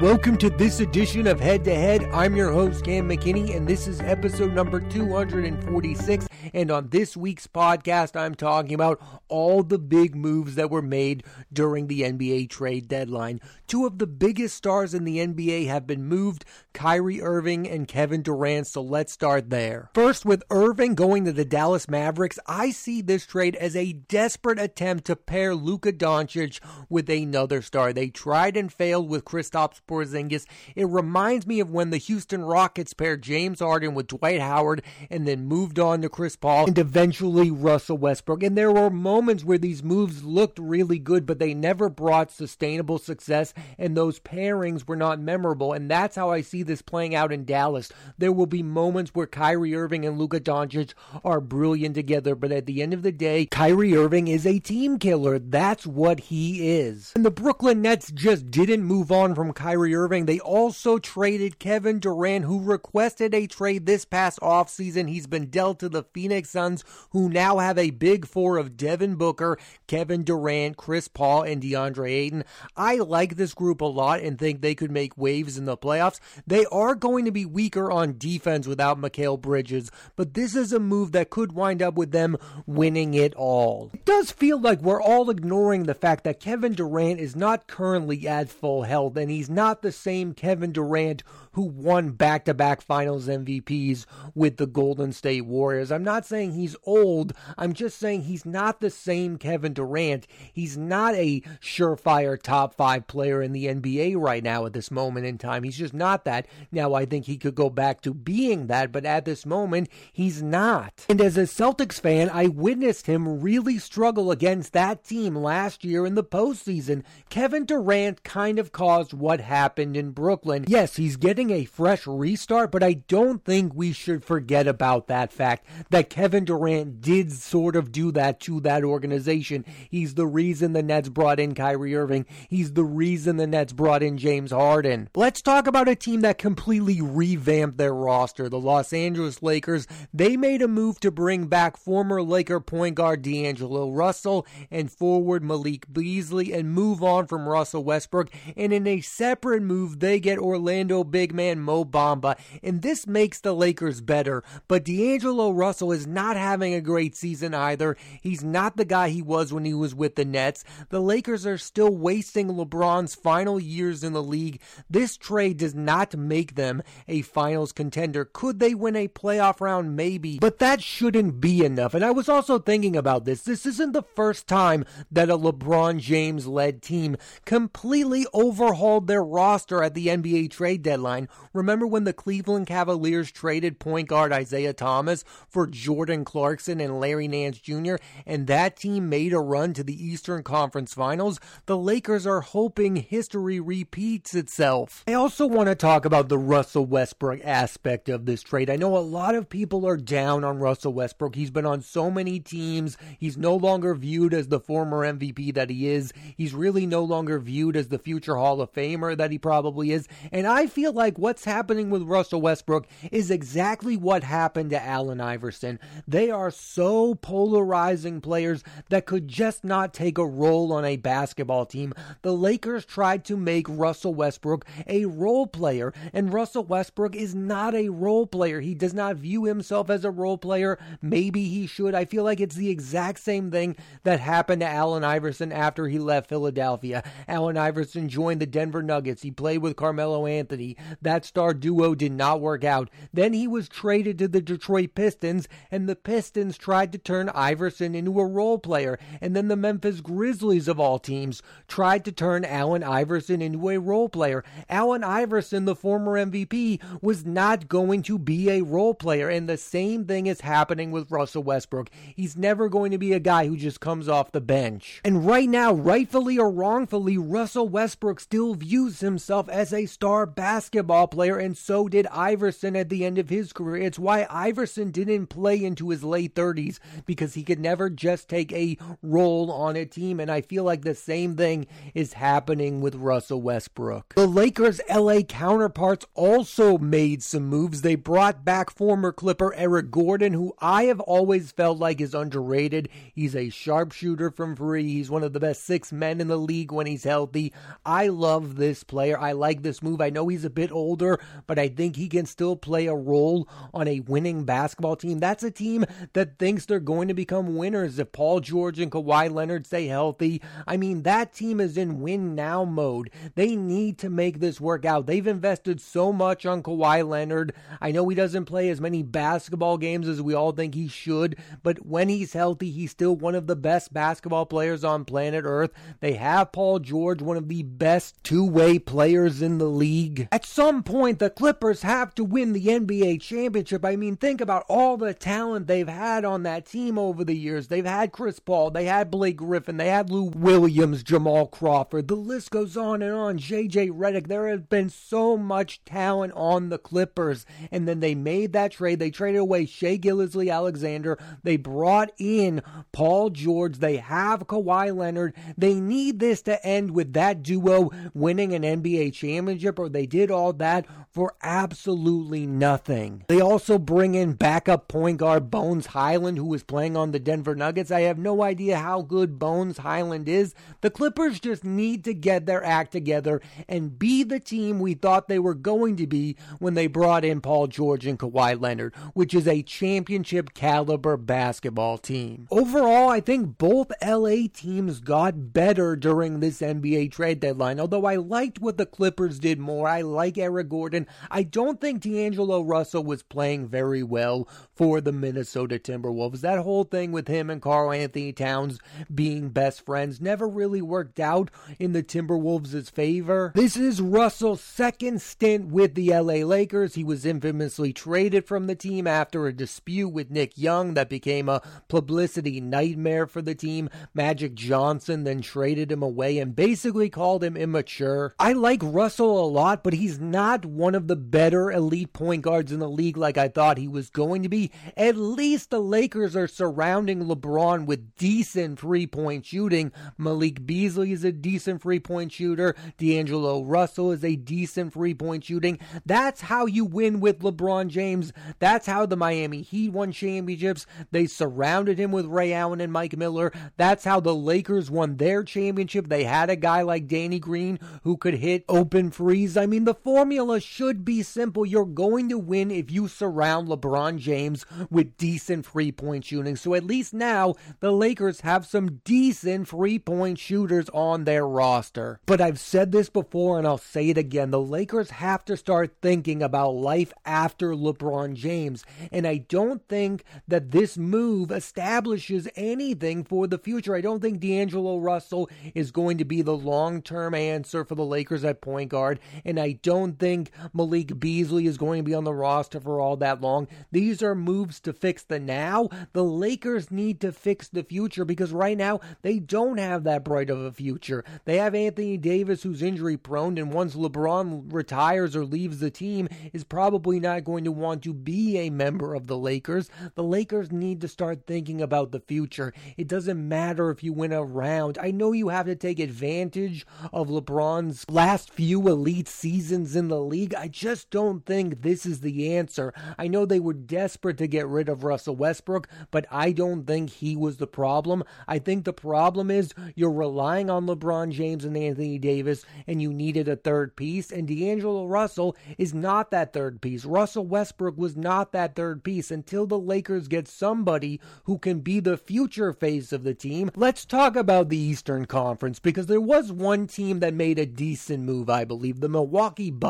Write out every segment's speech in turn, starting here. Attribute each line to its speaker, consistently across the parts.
Speaker 1: Welcome to this edition of Head to Head. I'm your host, Cam McKinney, and this is episode number 246. And on this week's podcast, I'm talking about all the big moves that were made during the NBA trade deadline. Two of the biggest stars in the NBA have been moved Kyrie Irving and Kevin Durant, so let's start there. First, with Irving going to the Dallas Mavericks, I see this trade as a desperate attempt to pair Luka Doncic with another star. They tried and failed with Kristaps Porzingis. It reminds me of when the Houston Rockets paired James Harden with Dwight Howard and then moved on to Chris Paul and eventually Russell Westbrook. And there were moments where these moves looked really good, but they never brought sustainable success, and those pairings were not memorable. And that's how I see this playing out in Dallas. There will be moments where Kyrie Irving and Luka Doncic are brilliant together, but at the end of the day, Kyrie Irving is a team killer. That's what he is. And the Brooklyn Nets just didn't move on from Kyrie Kyrie Irving. They also traded Kevin Durant, who requested a trade this past offseason. He's been dealt to the Phoenix Suns, who now have a big four of Devin Booker, Kevin Durant, Chris Paul, and DeAndre Ayton. I like this group a lot and think they could make waves in the playoffs. They are going to be weaker on defense without Mikal Bridges, but this is a move that could wind up with them winning it all. It does feel like we're all ignoring the fact that Kevin Durant is not currently at full health and he's not not the same Kevin Durant who won back to back finals MVPs with the Golden State Warriors. I'm not saying he's old. I'm just saying he's not the same Kevin Durant. He's not a surefire top five player in the NBA right now at this moment in time. He's just not that. Now, I think he could go back to being that, but at this moment, he's not. And as a Celtics fan, I witnessed him really struggle against that team last year in the postseason. Kevin Durant kind of caused what happened in Brooklyn. Yes, he's getting a fresh restart, but I don't think we should forget about that fact that Kevin Durant did sort of do that to that organization. He's the reason the Nets brought in Kyrie Irving. He's the reason the Nets brought in James Harden. Let's talk about a team that completely revamped their roster. The Los Angeles Lakers, they made a move to bring back former Laker point guard D'Angelo Russell and forward Malik Beasley and move on from Russell Westbrook. And in a separate separate move, they get Orlando big man Mo Bamba, and this makes the Lakers better. But D'Angelo Russell is not having a great season either. He's not the guy he was when he was with the Nets. The Lakers are still wasting LeBron's final years in the league. This trade does not make them a finals contender. Could they win a playoff round? Maybe. But that shouldn't be enough. And I was also thinking about this. This isn't the first time that a LeBron James led team completely overhauled their roster at the NBA trade deadline. Remember when the Cleveland Cavaliers traded point guard Isaiah Thomas for Jordan Clarkson and Larry Nance Jr., and that team made a run to the Eastern Conference Finals? The Lakers are hoping history repeats itself. I also want to talk about the Russell Westbrook aspect of this trade. I know a lot of people are down on Russell Westbrook. He's been on so many teams. He's no longer viewed as the former MVP that he is. He's really no longer viewed as the future Hall of Famer that he probably is. And I feel like what's happening with Russell Westbrook is exactly what happened to Allen Iverson. They are so polarizing players that could just not take a role on a basketball team. The Lakers tried to make Russell Westbrook a role player, and Russell Westbrook is not a role player. He does not view himself as a role player. Maybe he should. I feel like it's the exact same thing that happened to Allen Iverson after he left Philadelphia. Allen Iverson joined the Denver. Nuggets. He played with Carmelo Anthony. That star duo did not work out. Then he was traded to the Detroit Pistons, and the Pistons tried to turn Iverson into a role player. And then the Memphis Grizzlies, of all teams, tried to turn Allen Iverson into a role player. Allen Iverson, the former MVP, was not going to be a role player. And the same thing is happening with Russell Westbrook. He's never going to be a guy who just comes off the bench. And right now, rightfully or wrongfully, Russell Westbrook still views himself as a star basketball basketball player, and so did Iverson at the end of his career. It's why Iverson didn't play into his late 30s because he could never just take a role on a team, and I feel like the same thing is happening with Russell Westbrook. The Lakers' LA counterparts also made some moves. They brought back former Clipper Eric Gordon, who I have always felt like is underrated. He's a sharpshooter from free. He's one of the best six men in the league when he's healthy. I love this player. I like this move. I know he's a bit older, but I think he can still play a role on a winning basketball team. That's a team that thinks they're going to become winners if Paul George and Kawhi Leonard stay healthy. I mean, that team is in win now mode. They need to make this work out. They've invested so much on Kawhi Leonard. I know he doesn't play as many basketball games as we all think he should, but when he's healthy, he's still one of the best basketball players on planet Earth. They have Paul George, one of the best two way players in the league. At some point, the Clippers have to win the NBA championship. I mean, think about all the talent they've had on that team over the years. They've had Chris Paul, they had Blake Griffin, they had Lou Williams, Jamal Crawford. The list goes on and on. JJ Redick. There has been so much talent on the Clippers. And then they made that trade. They traded away Shai Gilgeous-Alexander. They brought in Paul George. They have Kawhi Leonard. They need this to end with that duo winning an NBA championship, or they did all that for absolutely nothing. They also bring in backup point guard Bones Hyland, who was playing on the Denver Nuggets. I have no idea how good Bones Hyland is. The Clippers just need to get their act together and be the team we thought they were going to be when they brought in Paul George and Kawhi Leonard, which is a championship caliber basketball team. Overall, I think both LA teams got better during this NBA trade deadline, although I liked what the Clippers did more. I like Eric Gordon. I don't think D'Angelo Russell was playing very well for the Minnesota Timberwolves. That whole thing with him and Karl-Anthony Towns being best friends never really worked out in the Timberwolves' favor. This is Russell's second stint with the LA Lakers. He was infamously traded from the team after a dispute with Nick Young that became a publicity nightmare for the team. Magic Johnson then traded him away and basically called him immature. I like Russell a lot, but he's not one of the better elite point guards in the league like I thought he was going to be. At least the Lakers are surrounding LeBron with decent three point shooting. Malik Beasley is a decent three point shooter. D'Angelo Russell is a decent three point shooting. That's how you win with LeBron James. That's how the Miami Heat won championships. They surrounded him with Ray Allen and Mike Miller. That's how the Lakers won their championship. They had a guy like Danny Green who could hit open threes. I mean, the formula should be simple. You're going to win if you surround LeBron James with decent three point shooting. So at least now the Lakers have some decent three point shooters on their roster. But I've said this before and I'll say it again. The Lakers have to start thinking about life after LeBron James. And I don't think that this move establishes anything for the future. I don't think D'Angelo Russell is going to be the long term answer for the Lakers at point guard. And I don't think Malik Beasley is going to be on the roster for all that long. These are moves to fix the now. The Lakers need to fix the future because right now they don't have that bright of a future. They have Anthony Davis who's injury prone, and once LeBron retires or leaves the team, is probably not going to want to be a member of the Lakers. The Lakers need to start thinking about the future. It doesn't matter if you win a round. I know you have to take advantage of LeBron's last few elite seasons in the league. I just don't think this is the answer. I know they were desperate to get rid of Russell Westbrook, but I don't think he was the problem. I think the problem is you're relying on LeBron James and Anthony Davis, and you needed a third piece, and D'Angelo Russell is not that third piece. Russell Westbrook was not that third piece until the Lakers get somebody who can be the future face of the team. Let's talk about the Eastern Conference because there was one team that made a decent move, I believe, the Milwaukee Bucks.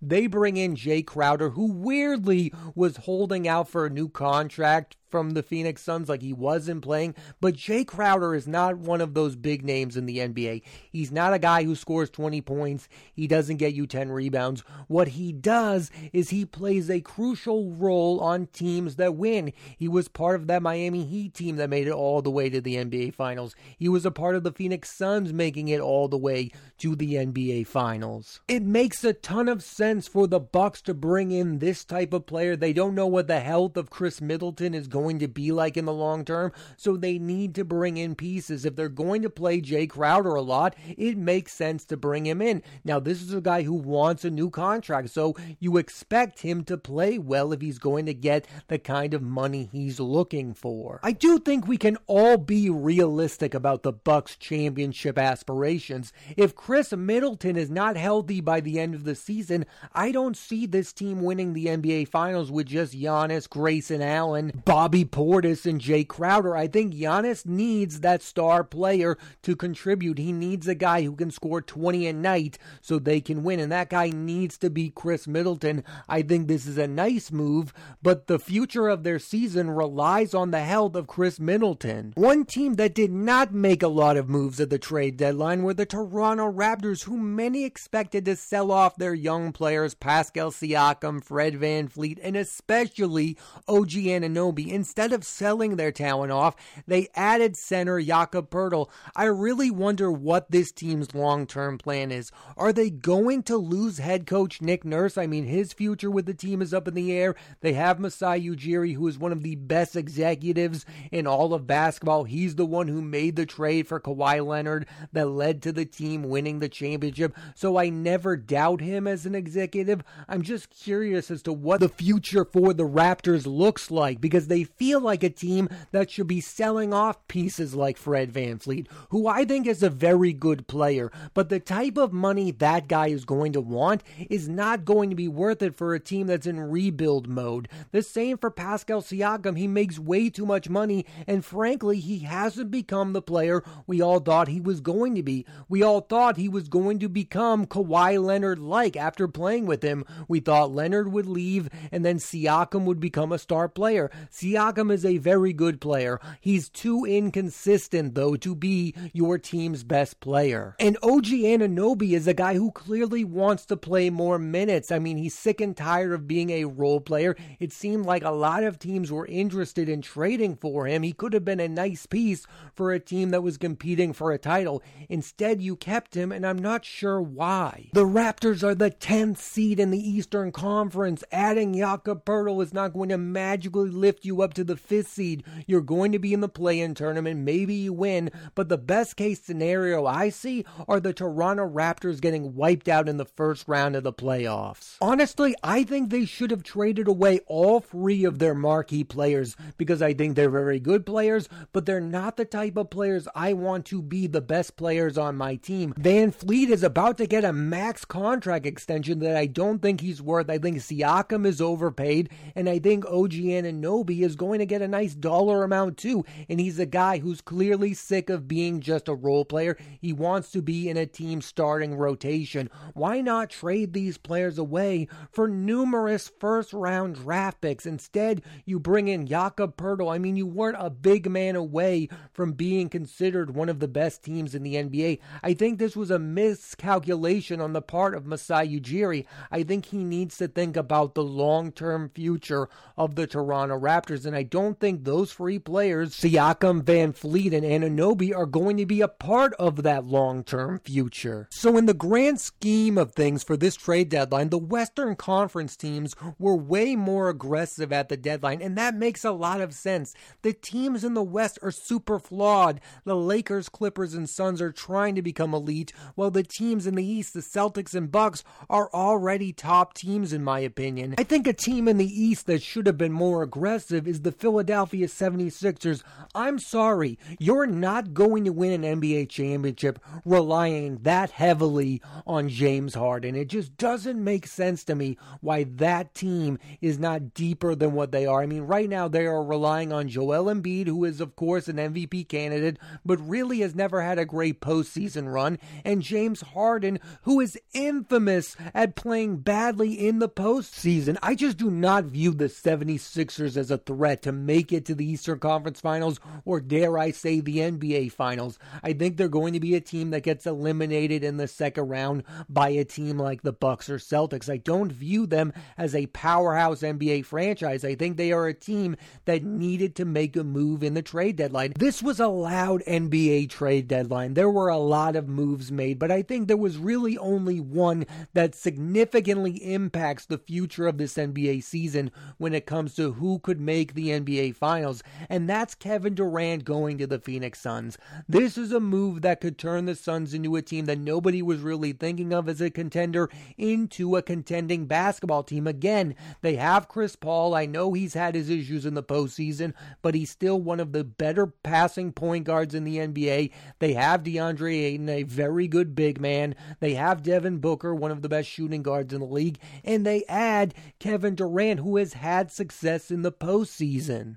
Speaker 1: They bring in Jae Crowder, who weirdly was holding out for a new contract from the Phoenix Suns like he wasn't playing, but Jae Crowder is not one of those big names in the NBA. He's not a guy who scores 20 points. He doesn't get you 10 rebounds. What he does is he plays a crucial role on teams that win. He was part of that Miami Heat team that made it all the way to the NBA Finals. He was a part of the Phoenix Suns making it all the way to the NBA Finals. It makes a ton of sense for the Bucks to bring in this type of player. They don't know what the health of Khris Middleton is going to be like in the long term, so they need to bring in pieces. If they're going to play Jae Crowder a lot, it makes sense to bring him in. Now, this is a guy who wants a new contract, so you expect him to play well if he's going to get the kind of money he's looking for. I do think we can all be realistic about the Bucks championship aspirations. If Khris Middleton is not healthy by the end of the season, I don't see this team winning the NBA Finals with just Giannis, Grayson Allen, Bobby Portis, and Jae Crowder. I think Giannis needs that star player to contribute. He needs a guy who can score 20 a night so they can win, and that guy needs to be Khris Middleton. I think this is a nice move, but the future of their season relies on the health of Khris Middleton. One team that did not make a lot of moves at the trade deadline were the Toronto Raptors, who many expected to sell off their young players Pascal Siakam, Fred VanVleet, and especially OG Anunoby. Instead of selling their talent off, they added center Jakob Poeltl. I really wonder what this team's long term plan is. Are they going to lose head coach Nick Nurse? I mean, his future with the team is up in the air. They have Masai Ujiri, who is one of the best executives in all of basketball. He's the one who made the trade for Kawhi Leonard that led to the team winning the championship. So I never doubt him as an executive. I'm just curious as to what the future for the Raptors looks like because they feel like a team that should be selling off pieces like Fred VanVleet, who I think is a very good player. But the type of money that guy is going to want is not going to be worth it for a team that's in rebuild mode. The same for Pascal Siakam. He makes way too much money, and frankly, he hasn't become the player we all thought he was going to be. We all thought he was going to become Kawhi Leonard like after playing with him. We thought Leonard would leave and then Siakam would become a star player. Siakam is a very good player. He's too inconsistent, though, to be your team's best player. And OG Anunoby is a guy who clearly wants to play more minutes. I mean, he's sick and tired of being a role player. It seemed like a lot of teams were interested in trading for him. He could have been a nice piece for a team that was competing for a title. Instead, you kept him, and I'm not sure why. The Raptors are the 10th seed in the Eastern Conference. Adding Jakob Poeltl is not going to magically lift you up to the 5th seed. You're going to be in the play in tournament. Maybe you win, but the best case scenario I see are the Toronto Raptors getting wiped out in the first round of the playoffs. Honestly, I think they should have traded away all three of their marquee players because I think they're very good players, but they're not the type of players I want to be the best players on my team. VanVleet is about to get a max contract extension that I don't think he's worth. I think Siakam is overpaid, and I think OG Anunoby is going to get a nice dollar amount too. And he's a guy who's clearly sick of being just a role player. He wants to be in a team starting rotation. Why not trade these players away for numerous first round draft picks? Instead, you bring in Jakob Poeltl. I mean, you weren't a big man away from being considered one of the best teams in the NBA. I think this was a miscalculation on the part of Masai Ujiri. I think he needs to think about the long term future of the Toronto Raptors, and I don't think those three players, Siakam, VanVleet, and Anunoby, are going to be a part of that long term future. So, in the grand scheme of things for this trade deadline, the Western Conference teams were way more aggressive at the deadline, and that makes a lot of sense. The teams in the West are super flawed. The Lakers, Clippers, and Suns are trying to become elite, while the teams in the East, the Celtics and Bucks, are already top teams, in my opinion. I think a team in the East that should have been more aggressive is the Philadelphia 76ers. I'm sorry, you're not going to win an NBA championship relying that heavily on James Harden. It just doesn't make sense to me why that team is not deeper than what they are. I mean, right now they are relying on Joel Embiid, who is, of course, an MVP candidate, but really has never had a great postseason run, and James Harden, who is infamous at playing badly in the postseason. I just do not view the 76ers as a threat threat to make it to the Eastern Conference Finals or dare I say the NBA Finals. I think they're going to be a team that gets eliminated in the second round by a team like the Bucks or Celtics. I don't view them as a powerhouse NBA franchise. I think they are a team that needed to make a move in the trade deadline. This was a loud NBA trade deadline. There were a lot of moves made, but I think there was really only one that significantly impacts the future of this NBA season when it comes to who could make the NBA Finals, and that's Kevin Durant going to the Phoenix Suns. This is a move that could turn the Suns into a team that nobody was really thinking of as a contender into a contending basketball team. Again, they have Chris Paul. I know he's had his issues in the postseason, but he's still one of the better passing point guards in the NBA. They have DeAndre Ayton, a very good big man. They have Devin Booker, one of the best shooting guards in the league. And they add Kevin Durant, who has had success in the postseason.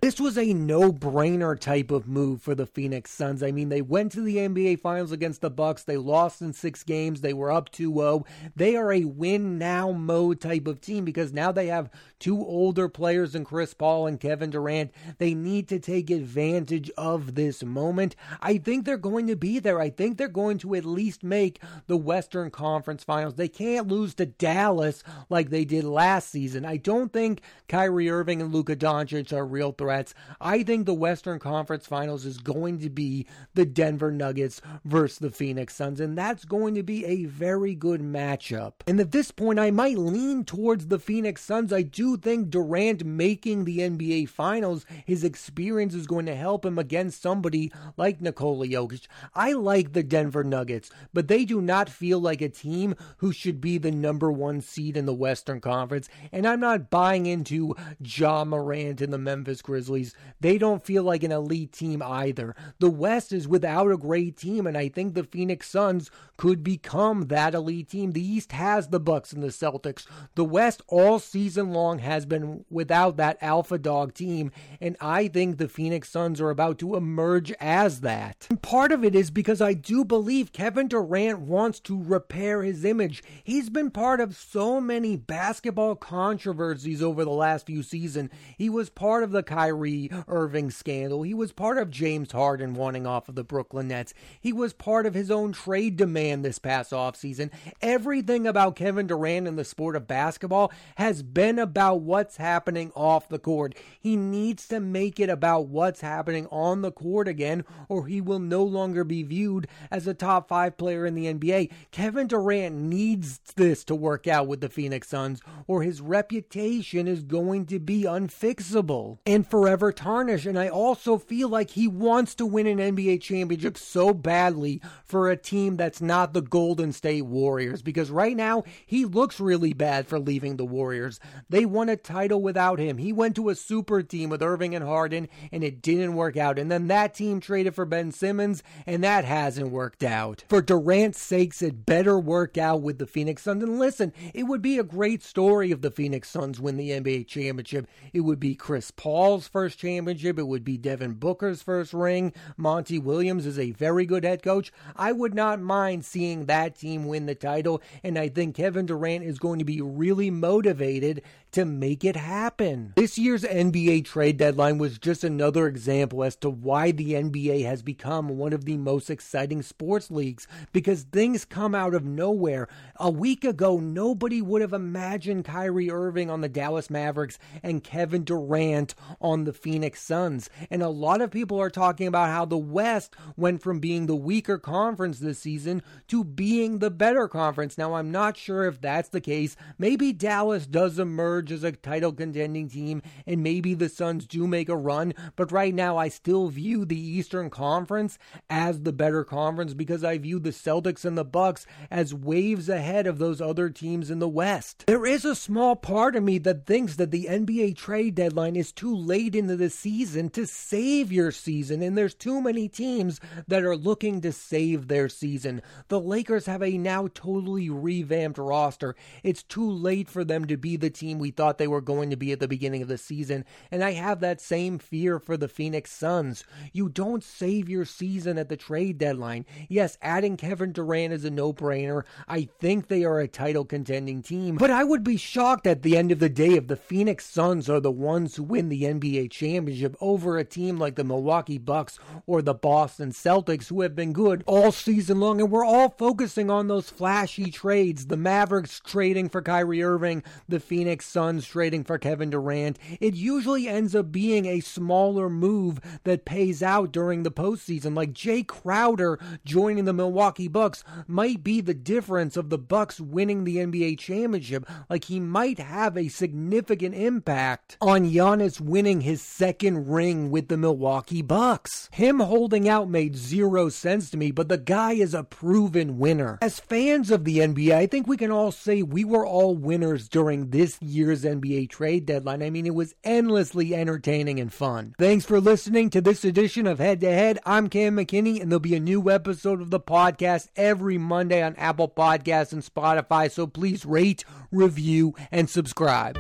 Speaker 1: This was a no brainer type of move for the Phoenix Suns. I mean, they went to the NBA Finals against the Bucks. They lost in six games. They were up 2 0. They are a win now mode type of team because now they have two older players in Chris Paul and Kevin Durant. They need to take advantage of this moment. I think they're going to be there. I think they're going to at least make the Western Conference Finals. They can't lose to Dallas like they did last season. I don't think Kyrie Irving and Luka Doncic are real threats. I think the Western Conference Finals is going to be the Denver Nuggets versus the Phoenix Suns, and that's going to be a very good matchup. And at this point, I might lean towards the Phoenix Suns. I do think Durant making the NBA Finals, his experience is going to help him against somebody like Nikola Jokic. I like the Denver Nuggets, but they do not feel like a team who should be the number one seed in the Western Conference. And I'm not buying into Ja Morant and the Memphis Grizzlies. They don't feel like an elite team either. The West is without a great team, and I think the Phoenix Suns could become that elite team. The East has the Bucks and the Celtics. The West all season long has been without that alpha dog team, and I think the Phoenix Suns are about to emerge as that. And part of it is because I do believe Kevin Durant wants to repair his image. He's been part of so many basketball controversies over the last few seasons. He was part of the Kyrie Irving scandal. He was part of James Harden wanting off of the Brooklyn Nets. He was part of his own trade demand this past offseason. Everything about Kevin Durant in the sport of basketball has been about what's happening off the court. He needs to make it about what's happening on the court again, or he will no longer be viewed as a top five player in the NBA. Kevin Durant needs this to work out with the Phoenix Suns, or his reputation is going to be unfixable and forever tarnished. And I also feel like he wants to win an NBA championship so badly for a team that's not the Golden State Warriors, because right now he looks really bad for leaving the Warriors. They won a title without him. He went to a super team with Irving and Harden, and it didn't work out. And then that team traded for Ben Simmons, and that hasn't worked out. For Durant's sakes, it better work out with the Phoenix Suns. And listen, it would be a great story if the Phoenix Suns win the NBA championship. It would be Chris Paul's first championship. It would be Devin Booker's first ring. Monty Williams is a very good head coach. I would not mind seeing that team win the title, and I think Kevin Durant is going to be really motivated to make it happen. This year's NBA trade deadline was just another example as to why the NBA has become one of the most exciting sports leagues because things come out of nowhere. A week ago, nobody would have imagined Kyrie Irving on the Dallas Mavericks and Kevin Durant on the Phoenix Suns. And a lot of people are talking about how the West went from being the weaker conference this season to being the better conference. Now, I'm not sure if that's the case. Maybe Dallas does emerge as a title contending team, and maybe the Suns do make a run. But right now, I still view the Eastern Conference as the better conference because I view the Celtics and the Bucks as waves ahead of those other teams in the West. There is a small part of me that thinks that the NBA trade deadline is too late into the season to save your season, and there's too many teams that are looking to save their season. The Lakers have a now totally revamped roster. It's too late for them to be the team we thought they were going to be at the beginning of the season, and I have that same fear for the Phoenix Suns. You don't save your season at the trade deadline. Yes, adding Kevin Durant is a no brainer. I think they are a title contending team, but I would be shocked at the end of the day if the Phoenix Suns are the ones who win the NBA championship over a team like the Milwaukee Bucks or the Boston Celtics, who have been good all season long. And we're all focusing on those flashy trades the Mavericks trading for Kyrie Irving, the Phoenix Suns trading for Kevin Durant. It usually ends up being a smaller move that pays out during the postseason, like Jae Crowder joining the Milwaukee Bucks might be the difference of the Bucks winning the NBA championship. Like he might have a significant impact on Giannis winning his second ring with the Milwaukee Bucks. Him holding out made zero sense to me, but the guy is a proven winner. As fans of the NBA, I think we can all say we were all winners during this year's NBA trade deadline. I mean, it was endlessly entertaining and fun. Thanks for listening to this edition of Head to Head. I'm Cam McKinney, and there'll be a new episode of the podcast every Monday on Apple Podcasts and Spotify. So please rate, review, and subscribe.